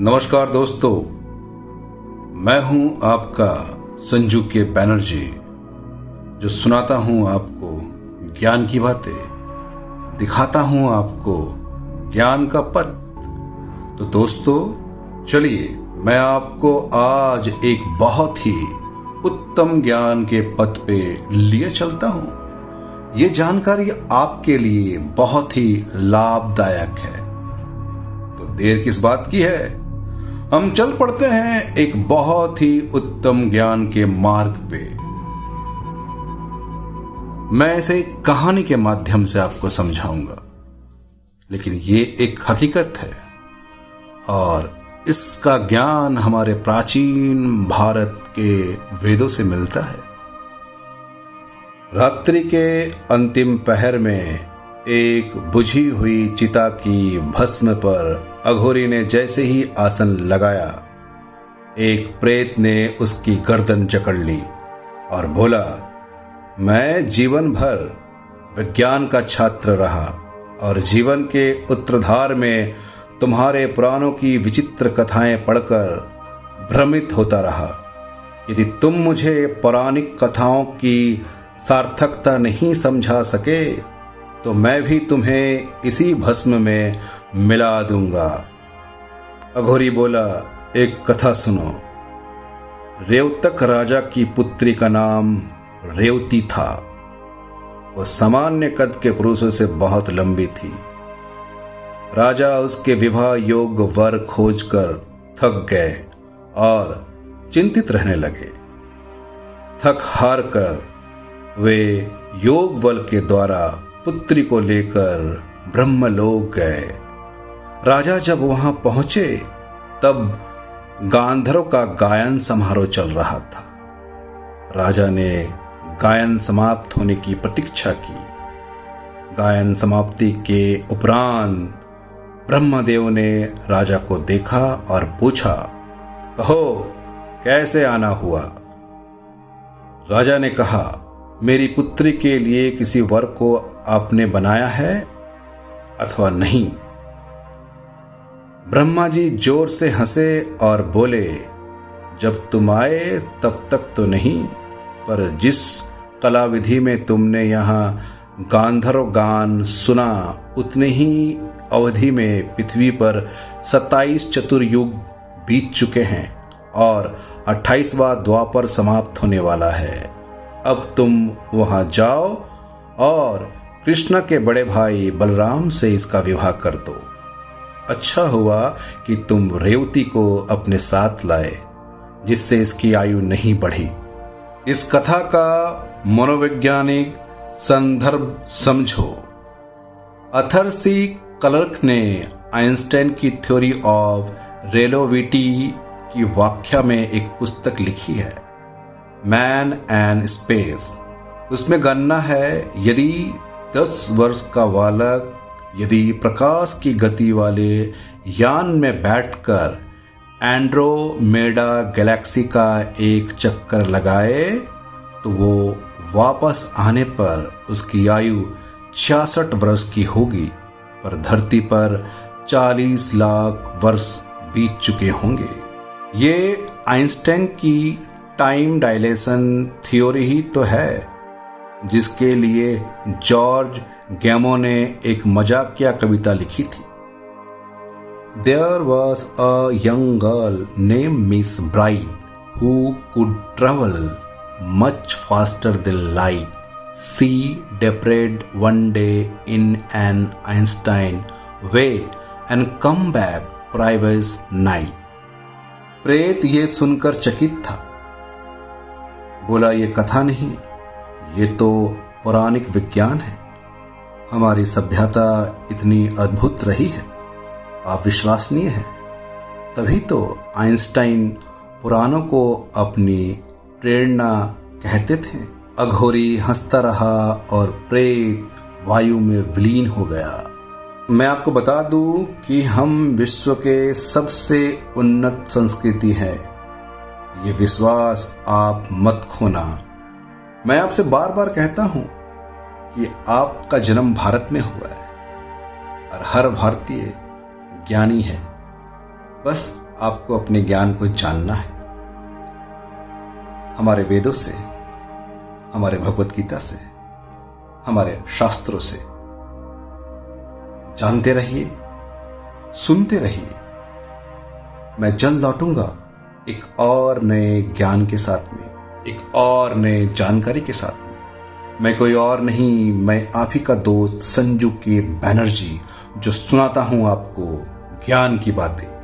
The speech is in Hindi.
नमस्कार दोस्तों, मैं हूँ आपका संजू के बैनर्जी जो सुनाता हूँ आपको ज्ञान की बातें, दिखाता हूँ आपको ज्ञान का पथ। तो दोस्तों, चलिए, मैं आपको आज एक बहुत ही उत्तम ज्ञान के पथ पे लिए चलता हूँ। ये जानकारी आपके लिए बहुत ही लाभदायक है। तो देर किस बात की है? हम चल पड़ते हैं एक बहुत ही उत्तम ज्ञान के मार्ग पे। मैं इसे कहानी के माध्यम से आपको समझाऊँगा। लेकिन ये एक हकीकत है, और इसका ज्ञान हमारे प्राचीन भारत के वेदों से मिलता है। रात्रि के अंतिम पहर में एक बुझी हुई चिता की भस्म पर अघोरी ने जैसे ही आसन लगाया, एक प्रेत ने उसकी गर्दन जकड़ ली और बोला, मैं जीवन भर विज्ञान का छात्र रहा और जीवन के उत्तरधार में तुम्हारे पुराणों की विचित्र कथाएँ पढ़कर भ्रमित होता रहा। यदि तुम मुझे पौराणिक कथाओं की सार्थकता नहीं समझा सके तो मैं भी तुम्हें इसी भस्म में मिला दूँगा। अघोरी बोला, एक कथा सुनो। रेवतक राजा की पुत्री का नाम रेवती था। वह सामान्य कद के पुरुषों से बहुत लंबी थी। राजा उसके विवाह योग्य वर खोजकर थक गए और चिंतित रहने लगे। थक हार कर वे योग बल के द्वारा पुत्री को लेकर ब्रह्मलोक गए। राजा जब वहाँ पहुँचे, तब गांधर्व का गायन समारोह चल रहा था। राजा ने गायन समाप्त होने की प्रतीक्षा की। गायन समाप्ति के उपरांत ब्रह्मदेव ने राजा को देखा और पूछा, कहो, कैसे आना हुआ? राजा ने कहा मेरी पुत्री के लिए किसी वर को आपने बनाया है अथवा नहीं? ब्रह्मा जी ज़ोर से हंसे और बोले, जब तुम आए तब तक तो नहीं, पर जिस कला विधि में तुमने यहाँ गांधर्व गान सुना, उतने ही अवधि में पृथ्वी पर सत्ताईस चतुर्युग बीत चुके हैं और अट्ठाईसवा द्वापर समाप्त होने वाला है। अब तुम वहाँ जाओ और कृष्ण के बड़े भाई बलराम से इसका विवाह कर दो। अच्छा हुआ कि तुम रेवती को अपने साथ लाए, जिससे इसकी आयु नहीं बढ़ी। इस कथा का मनोवैज्ञानिक संदर्भ समझो। अथरसी क्लर्क ने आइंस्टाइन की थ्योरी ऑफ़ रेलोविटी की व्याख्या में एक पुस्तक लिखी है। मैन एंड स्पेस उसमें गणना है, यदि 10 वर्ष का बालक, यदि प्रकाश की गति वाले यान में बैठकर एंड्रोमेडा गैलेक्सी का एक चक्कर लगाए तो वो वापस आने पर उसकी आयु छियासठ वर्ष की होगी, पर धरती पर 40 लाख वर्ष बीत चुके होंगे। ये आइंस्टाइन की टाइम डायलेशन थ्योरी ही तो है, जिसके लिए जॉर्ज गैमो ने एक मजाकिया कविता लिखी थी। There was a young girl name miss Bright who could travel much faster than light she departed one day in an Einstein way and come back previous night प्रेत ये सुनकर चकित था। बोला, ये कथा नहीं, ये तो पौराणिक विज्ञान है। हमारी सभ्यता इतनी अद्भुत रही है, आप विश्वसनीय हैं। तभी तो आइंस्टाइन पुराणों को अपनी प्रेरणा कहते थे। अघोरी हंसता रहा और प्रेत वायु में विलीन हो गया। मैं आपको बता दूँ कि हम विश्व के सबसे उन्नत संस्कृति है। ये विश्वास आप मत खोना। मैं आपसे बार बार कहता हूँ कि आपका जन्म भारत में हुआ है और हर भारतीय ज्ञानी है। बस आपको अपने ज्ञान को जानना है। हमारे वेदों से, हमारे भगवत गीता से, हमारे शास्त्रों से जानते रहिए, सुनते रहिए। मैं जल्द लौटूँगा एक और नए ज्ञान के साथ में, एक और नए जानकारी के साथ में। मैं कोई और नहीं, मैं आप ही का दोस्त संजू के बैनर्जी, जो सुनाता हूँ आपको ज्ञान की बातें।